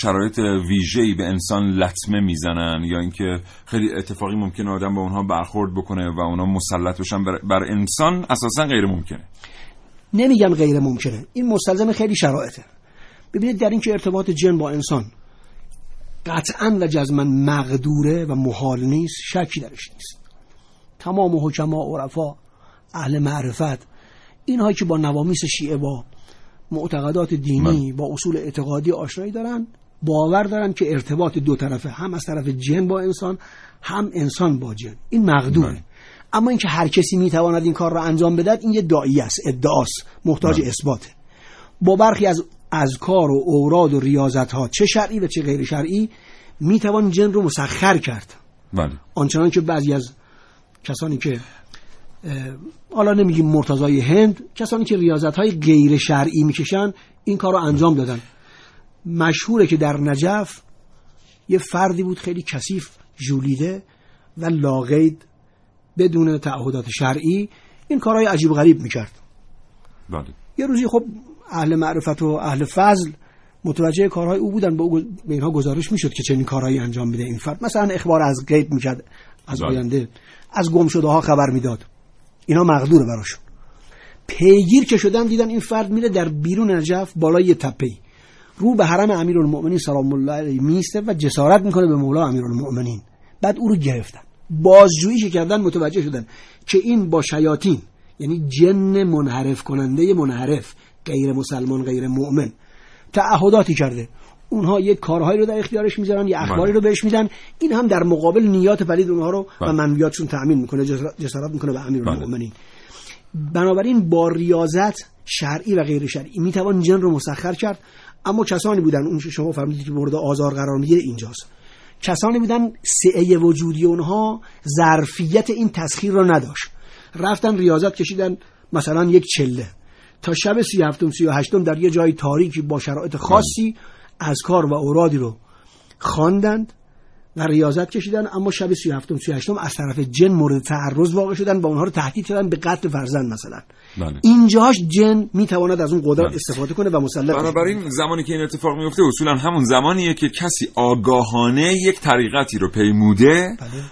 شرایط ویژه‌ای به انسان لطمه می‌زنن یا اینکه خیلی اتفاقی ممکنه آدم با اونها برخورد بکنه و اونها مسلط بشن بر, بر انسان اساسا غیر ممکنه. نمیگم غیر ممکنه. این مستلزم خیلی شرایطه. ببینید در اینکه ارتباط جن با انسان قطعا و جزما مقدوره و محال نیست شکی درش نیست. تمام حکما عرفا اهل معرفت اینهایی که با نوامیس شیعه با معتقدات دینی با اصول اعتقادی آشنایی دارن باور دارن که ارتباط دو طرفه هم از طرف جن با انسان هم انسان با جن. این مقدوره بله. اما اینکه هر کسی می‌تواند این کار را انجام بدهد این یه دایی است ادعاست محتاج بله. اثباته. با برخی از اذکار و اوراد و ریاضت ها چه شرعی و چه غیر شرعی می‌توان جن رو مسخر کرد. بله. آنچنان که بعضی از کسانی که حالا نمیگیم مرتضای هند کسانی که ریاضت های غیر شرعی می‌کشن این کار رو انجام دادن. مشهوره که در نجف یه فردی بود خیلی کثیف ژولیده و لاقید بدون تعهدات شرعی این کارهای عجیب غریب می‌کرد. بله. یه روزی خب اهل معرفت و اهل فضل متوجه کارهای او بودن به, او به اینها گزارش می‌شد که چنین کارهایی انجام میده این فرد. مثلا اخبار از غیب می‌کرد از بله. آینده از گم شده ها خبر می‌داد. اینا مقدوره براشون. پیگیر که شدن دیدن این فرد میره در بیرون نجف بالای یه تپه رو به حرم امیرالمؤمنین سلام الله علیه میسته و جسارت می‌کنه به مولا امیرالمؤمنین. بعد او رو گرفتن. بازجویی که کردن متوجه شدن که این با شیاطین یعنی جن منحرف کننده منحرف غیر مسلمان غیر مؤمن تعهداتی کرده. اونها یک کارهایی رو در اختیارش می‌ذارن یه اخباری رو بهش میدن. این هم در مقابل نیات پلید اونها رو و بله. منویاتشون تأمین می‌کنه جسارت- می‌کنه به امیرالمؤمنین بنابراین با ریاضت شرعی و غیر شرعی می‌توان جن رو مسخر کرد. اما کسانی بودن اون شما فرمودید که مورد آزار قرار می‌گیره اینجاست. کسانی بودن سعه وجودی اونها ظرفیت این تسخیر رو نداشت. رفتن ریاضت کشیدن مثلا یک چله. تا شب سی هفتم سی و هشتم در یه جای تاریکی با شرایط خاصی از کار و اورادی رو خواندند و ریاضت کشیدن. اما شب 37 38 از طرف جن مورد تعرض واقع شدن و اونها رو تهدید کردن به قتل فرزند مثلا. بله. اینجاش جن می‌تواند از اون قدرت استفاده کنه و مسلط. بنابراین زمانی که این اتفاق میفته اصولا همون زمانیه که کسی آگاهانه یک طریقتی رو پیموده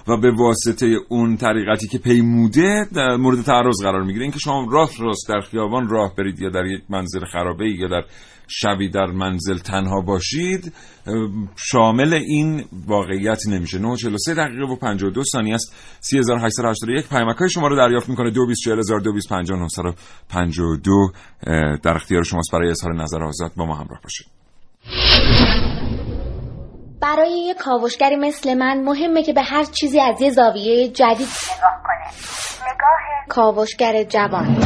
و به واسطه اون طریقتی که پیموده در مورد تعرض قرار می‌گیره. اینکه شما راه راست در خیابان راه برید یا در یک منزل خرابه یا در شبی در منزل تنها باشید شامل این واقعیت نمیشه. 943 دقیقه و 52 ثانیه است. 3881 پیامک های شما رو دریافت می‌کنه. 224000 در اختیار شماست برای اظهار نظر آزاد با ما همراه باشید. برای یه کاوشگری مثل من مهمه که به هر چیزی از یه زاویه جدید نگاه کنه. نگاه کاوشگر جوان.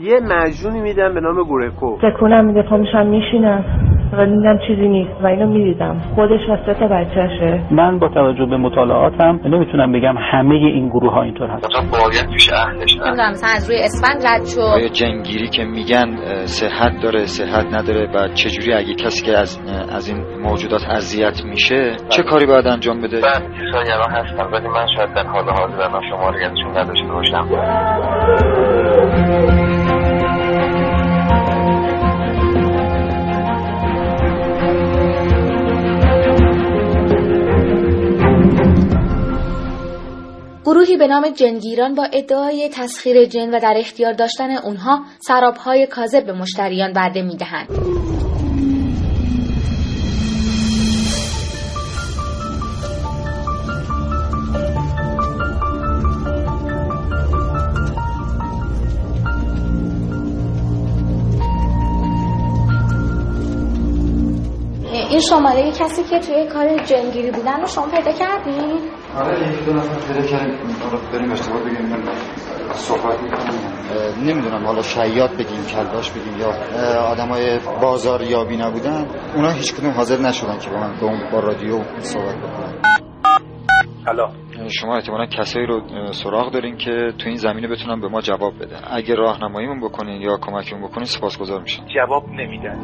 یه مجونی میدن به نام گورکو. تکونم میده پا میشم میشینم و دیدم چیزی نیست و اینو می‌دیدم. خودش و سه تا بچهشه. من با توجه به مطالعاتم نمی‌تونم بگم همه این گروه ها اینطور هست باید پیش اهلش نمی‌دونم مثلا از روی اسفند رد شد. آیا جنگیری که میگن صحت داره صحت نداره و چجوری اگه کسی که از از این موجودات اذیت میشه چه کاری باید انجام بده؟ من کسایی الان هستن ولی من شاید در حال حاضر الان شماریتشون نداشته باشم. گروهی به نام جنگیران با ادعای تسخیر جن و در اختیار داشتن اونها سرابهای کاذب به مشتریان وعده می‌دهند این شماره کسی که توی کار جنگیری بودن رو شما پیدا کردین؟ آره یکی دو نفر پیدا کردیم. حالا بریم اشتباه بگیم من صحبت می‌کنم نمی‌دونم حالا شیاد بگیم کلاش بگیم یا آدمای بازاریابی نبودن اونا هیچ کدوم حاضر نشدن که با من با, رادیو صحبت بکنن. الو. شما احتمالا کسایی رو سراغ دارین که تو این زمینه بتونن به ما جواب بدن. اگه راهنماییمون بکنین یا کمکمون بکنین سپاسگزار میشم. جواب نمیدن.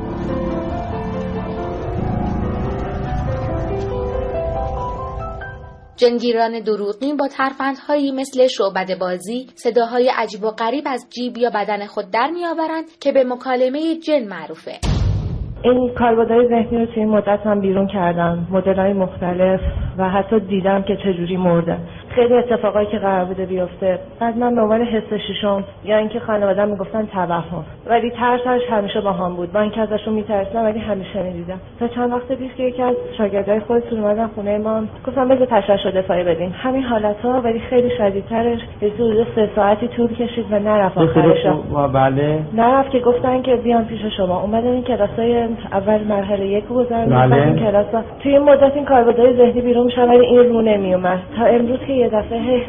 جنگیران دروغین با ترفندهایی مثل شعبد بازی صداهای عجیب و غریب از جیب یا بدن خود در میآورند که به مکالمه جن معروفه. این کالبدهای ذهنی رو توی این مدت هم بیرون کردم. مدل های مختلف و حتی دیدم که چجوری مرده. خیلی اتفاقایی که قرار بوده بیفته. بعد من به عنوان حس ششم یا اینکه خانواده می‌گفتن توهم. ولی ترسش همیشه با هم بود. با اینکه ازشون میترسیدم ولی همیشه می‌دیدم. تا چند وقت پیش که یکی از شاگردای خودتون اومدن خونه ما گفتم بذار تشخیص و دفاعی بدیم. همین حالت ها ولی خیلی شدیدترش یه حدود سه ساعتی طول کشید و نرفت آخرش بله. نرفت که گفتن که بیان پیش شما. اومدن این کلاسای اول مرحله یک رو گذارن بله. این کلاس توی این مدت این کاربردهای ذهنی بیرون میشن ولی این رو نمی اومد تا امروز که یه دفعه. هی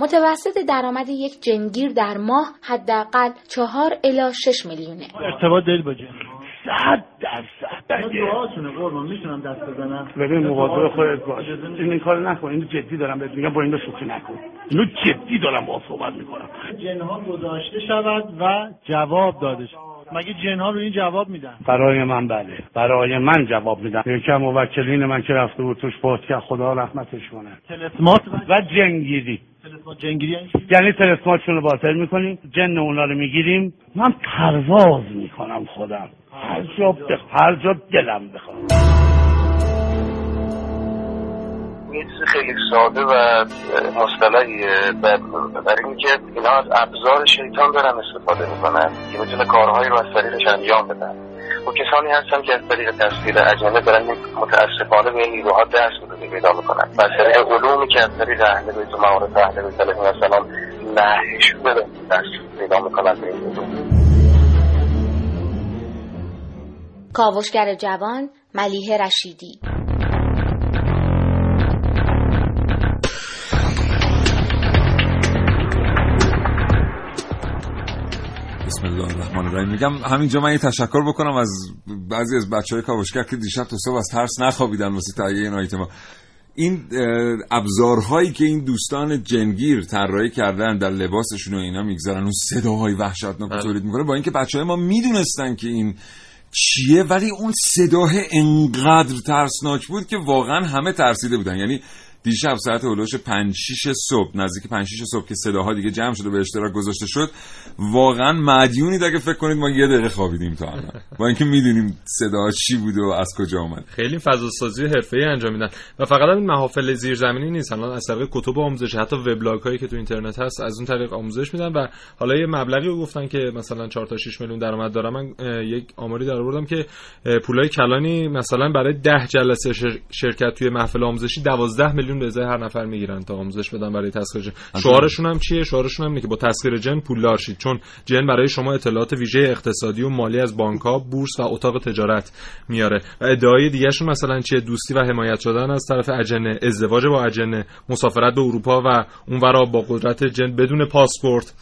متوسط درآمد یک جنگیر در ماه حداقل چهار الی 6 میلیونه. ارتباط دارید با جن صد درصد دعاتونه قربان می‌تونم دست بزنم؟ ببین مواظب خودت باش. این این کار نکن اینو جدی دارم بهت میگم با اینو شوخی نکن. اینو جدی دارم با صحبت می‌کنم. جنها گذاشته شود و جواب داده شود. مگه جنها رو این جواب میدن؟ برای من بله. برای من جواب میدم یکی موکلین من که رفته بود توش کرد خدا رحمتش کنه. تلسمات و جنگیری تلسمات جنگیری یعنی؟ یعنی تلسماتشون رو باطل می‌کنیم جن اونا رو می‌گیریم. من پرواز می‌کنم خودم. هر جا بخ... هر جا دلم بخواد. یه چیز خیلی ساده و مصطلحیه. بر- برای اینکه اینا از ابزار شیطان دارن استفاده می‌کنن که می‌تونه کارهایی رو از طریقش انجام بدن. و کسانی هستن که از طریق تصویر اجنبی دارن متاسفانه به نیروها دست بده پیدا می‌کنن. و طریق علومی که از طریق اهل بیت و معارف اهل بیت علیهم السلام نهی شده دست پیدا می‌کنن به این علوم کاوشگر جوان ملیه رشیدی الرحیم میگم همینجا من یه تشکر بکنم از بعضی از بچه های کاوشگر که دیشب تا صبح از ترس نخوابیدن واسه تهیه این آیتم این ابزارهایی که این دوستان جنگیر طراحی کردن در لباسشون و اینا می‌گذارن اون صداهای وحشتناک تولید می‌کنه با اینکه بچه های ما می‌دونستن که این چیه ولی اون صداه انقدر ترسناک بود که واقعا همه ترسیده بودن. یعنی دیشب ساعت هلوش 5 6 صبح نزدیک 5 6 صبح که صداها دیگه جمع شده به اشتراک گذاشته شد. واقعا مدیونید اگه فکر کنید ما یه دقیقه خوابیدیم تا الان. با اینکه می‌دونیم صدا چی بوده و از کجا اومد خیلی فضا سازی حرفه‌ای انجام میدن. و فقط این محافل زیرزمینی نیست. الان از طریق کتب آموزش حتی وبلاگ هایی که تو اینترنت هست از اون طریق آموزش میدن و حالا یه مبلغی رو گفتن که مثلا 4 تا 6 میلیون درآمد داره من یک آماری در آوردم که پولای کلانی مثلا برای 10 جلسه شرکت توی محفل آموزشی 12 میلیون به ازای هر نفر می‌گیرن تا آموزش بدن برای تسخیر جن. شعارشون هم چیه؟ شعارشون هم اینه که با تسخیر جن پولدار شید. چون جن برای شما اطلاعات ویژه اقتصادی و مالی از بانک ها بورس و اتاق تجارت میاره. و ادعای دیگهشون مثلا چیه؟ دوستی و حمایت شدن از طرف اجنه ازدواج با اجنه مسافرت به اروپا و اونورا با قدرت جن بدون پاسپورت.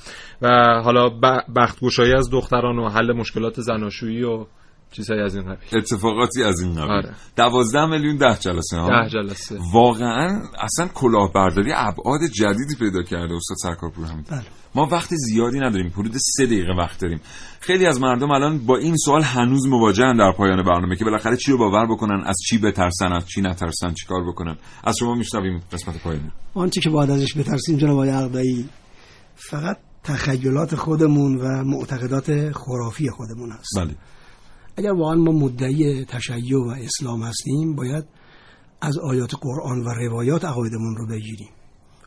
و حالا بختگشایی از دختران و حل مشکلات زناشویی و چیزایی از این قبیل. اتفاقاتی از این قبیل. آره. 12 میلیون 10 جلسه ها ده جلسه. واقعا اصلا کلاهبرداری ابعاد جدیدی پیدا کرده استاد سرکارپور همین بله. ما وقت زیادی نداریم حدود سه دقیقه وقت داریم. خیلی از مردم الان با این سوال هنوز مواجهن در پایان برنامه که بالاخره چی رو باور بکنن از چی بترسن از چی نترسن چیکار بکنن. از شما میشنویم قسمت پایانی. آنچه که باید ازش بترسیم جناب آقای عقدایی فقط تخیلات خودمون و معتقدات خرافی خودمون هست. بله. اگر واقعا ما مدعی تشیع و اسلام هستیم باید از آیات قرآن و روایات عقایدمون رو بگیریم.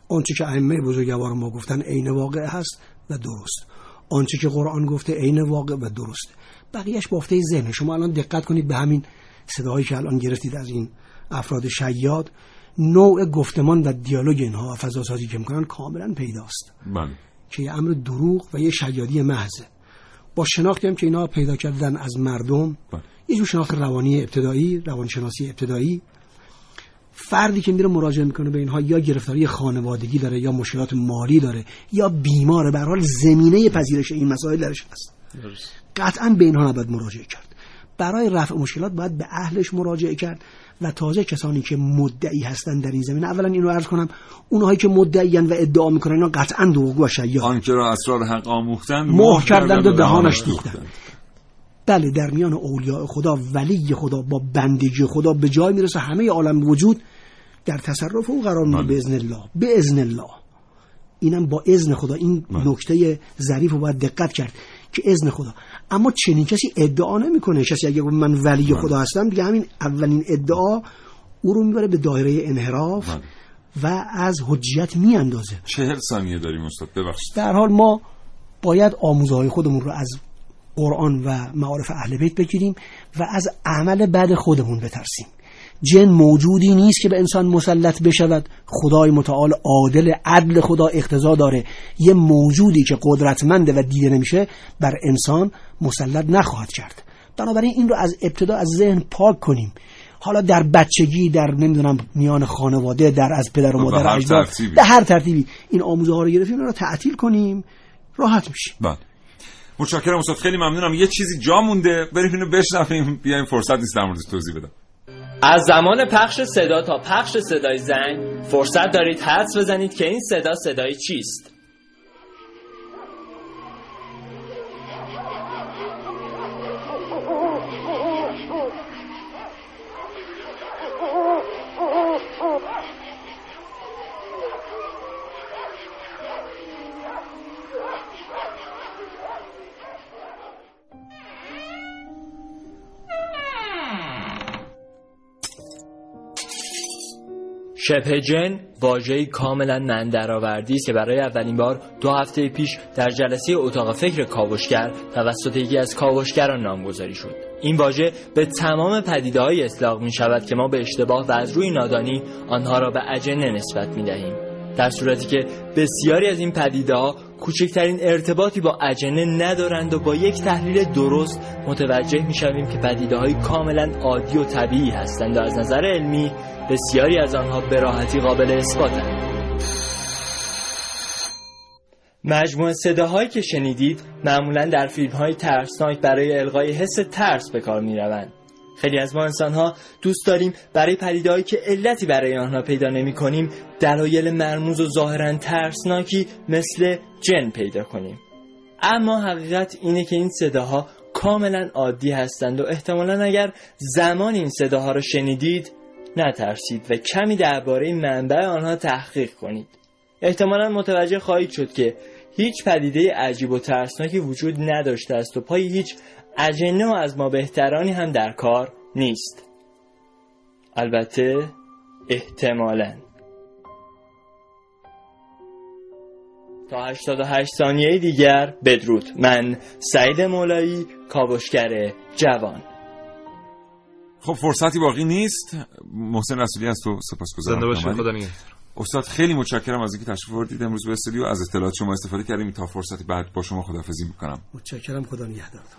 آنچه که ائمه بزرگوار ما گفتن عین واقع هست و درست. آنچه که قرآن گفته عین واقع و درست. بقیهش بافته ذهن. شما الان دقت کنید به همین صداهایی که الان گرفتید از این افراد شیاد. نوع گفتمان و دیالوگ اینها و فضاسازی که می‌کنن کاملا پیداست. بله. که یه امر دروغ و یه شیادی محضه. با شناختی هم که اینا پیدا کردن از مردم. بله. یه جور شناخت روانی ابتدایی روانشناسی ابتدایی. فردی که میره مراجعه می‌کنه به اینها یا گرفتاری خانوادگی داره یا مشکلات مالی داره یا بیماره به حال زمینه پذیرش این مسائل درش هست. قطعا به اینها نباید مراجعه کرد. برای رفع مشکلات باید به اهلش مراجعه کرد. و تازه کسانی که مدعی هستن در این زمینه اولا اینو عرض کنم اونهایی که مدعیان و ادعا می‌کنن اینا قطعا دروغگو و شیاد آنکه را اسرار حق آموختند مهر کردند و دهانش دوختند. بله در میان اولیاء خدا ولی خدا با بندگی خدا به جای می‌رسه. همه عالم وجود در تصرف او قرار می‌گیره به اذن الله. به اذن الله. اینم با اذن خدا. این نکته ظریف رو باید دقت کرد. که اذن خدا. اما چنین کسی ادعا نمی‌کنه. کسی اگه من ولی خدا هستم دیگه همین اولین ادعا او رو می‌بره به دایره انحراف و از حجیت میاندازه. چهل ثانیه داریم استاد ببخشید. در حال ما باید آموزه های خودمون رو از قرآن و معارف اهل بیت بگیریم و از عمل بد خودمون بترسیم. جن موجودی نیست که به انسان مسلط بشود. خدای متعال عادل عدل خدا اقتضا داره. یه موجودی که قدرتمنده و دیده نمیشه بر انسان مسلط نخواهد کرد. بنابراین این رو از ابتدا از ذهن پاک کنیم. حالا در بچگی در نمی‌دونم میان خانواده در از پدر و مادر هر اجداد ترتیبی. به هر ترتیبی. این آموزه ها رو گرفتیم رو تعطیل کنیم. راحت میشیم. بله. متشکرم استاد. خیلی ممنونم. یه چیزی جا مونده. بریم اینو بشنویم. بیایم فرصت نیست در موردش توضیح بدم. از زمان پخش صدا تا پخش صدای زنگ فرصت دارید حدس بزنید که این صدا صدای چیست. شبه جن واژه‌ای کاملا من درآوردی است که برای اولین بار دو هفته پیش در جلسه اتاق فکر کاوشگر توسط یکی از کاوشگران نامگذاری شد. این واژه به تمام پدیده های اطلاق می شود که ما به اشتباه و از روی نادانی آنها را به اجنه نسبت می دهیم در صورتی که بسیاری از این پدیده ها کوچکترین ارتباطی با اجنه ندارند و با یک تحلیل درست متوجه می شویم که پدیده های کاملا عادی و طبیعی هستند و از نظر علمی بسیاری از آنها به راحتی قابل اثباتند مجموعه صداهایی که شنیدید معمولا در فیلم های ترسناک برای القای حس ترس به کار می روند. خیلی از ما انسان ها دوست داریم برای پدیدهایی که علتی برای آنها پیدا نمی کنیم دلایل مرموز و ظاهرا ترسناکی مثل جن پیدا کنیم. اما حقیقت اینه که این صداها کاملا عادی هستند و احتمالا اگر زمان این صداها را شنیدید نترسید و کمی درباره منبع آنها تحقیق کنید. احتمالا متوجه خواهید شد که هیچ پدیده عجیب و ترسناکی وجود نداشته است و پای هیچ اجنه و از ما بهترانی هم در کار نیست. البته احتمالا. تا 88 ثانیه دیگر بدرود. من سعید مولایی کاوشگر جوان. خب فرصتی باقی نیست. محسن رسولی از تو سپاسگزارم. زنده باشید خدا نگهدار. استاد خیلی متشکرم از اینکه تشریف آوردید امروز به استودیو. از اطلاعات شما استفاده کردیم. تا فرصتی بعد با شما خداحافظی می‌کنم. متشکرم خدا نگهدارتون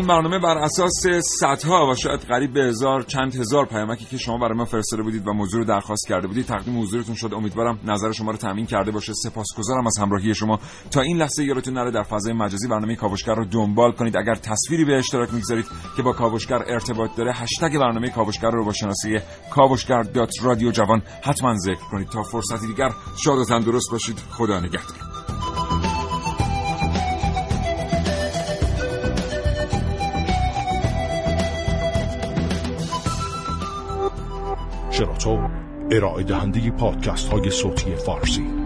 این برنامه بر اساس صدها و شاید قریب به هزار چند هزار پیامکی که شما برای ما فرستاده بودید و موضوع رو درخواست کرده بودید تقدیم حضورتون شد. امیدوارم نظر شما رو تامین کرده باشه. سپاسگزارم از همراهی شما. تا این لحظه یادتون نره در فضای مجازی برنامه کاوشگر رو دنبال کنید. اگر تصویری به اشتراک می‌گذارید که با کاوشگر ارتباط داره هشتگ برنامه کاوشگر رو با شناسه کاوشگر رادیو جوان حتما ذکر کنید. تا فرصتی دیگر شاد و تندرست باشید. خدا نگهدار. شراطو ارائه دهنده پادکست های صوتی فارسی.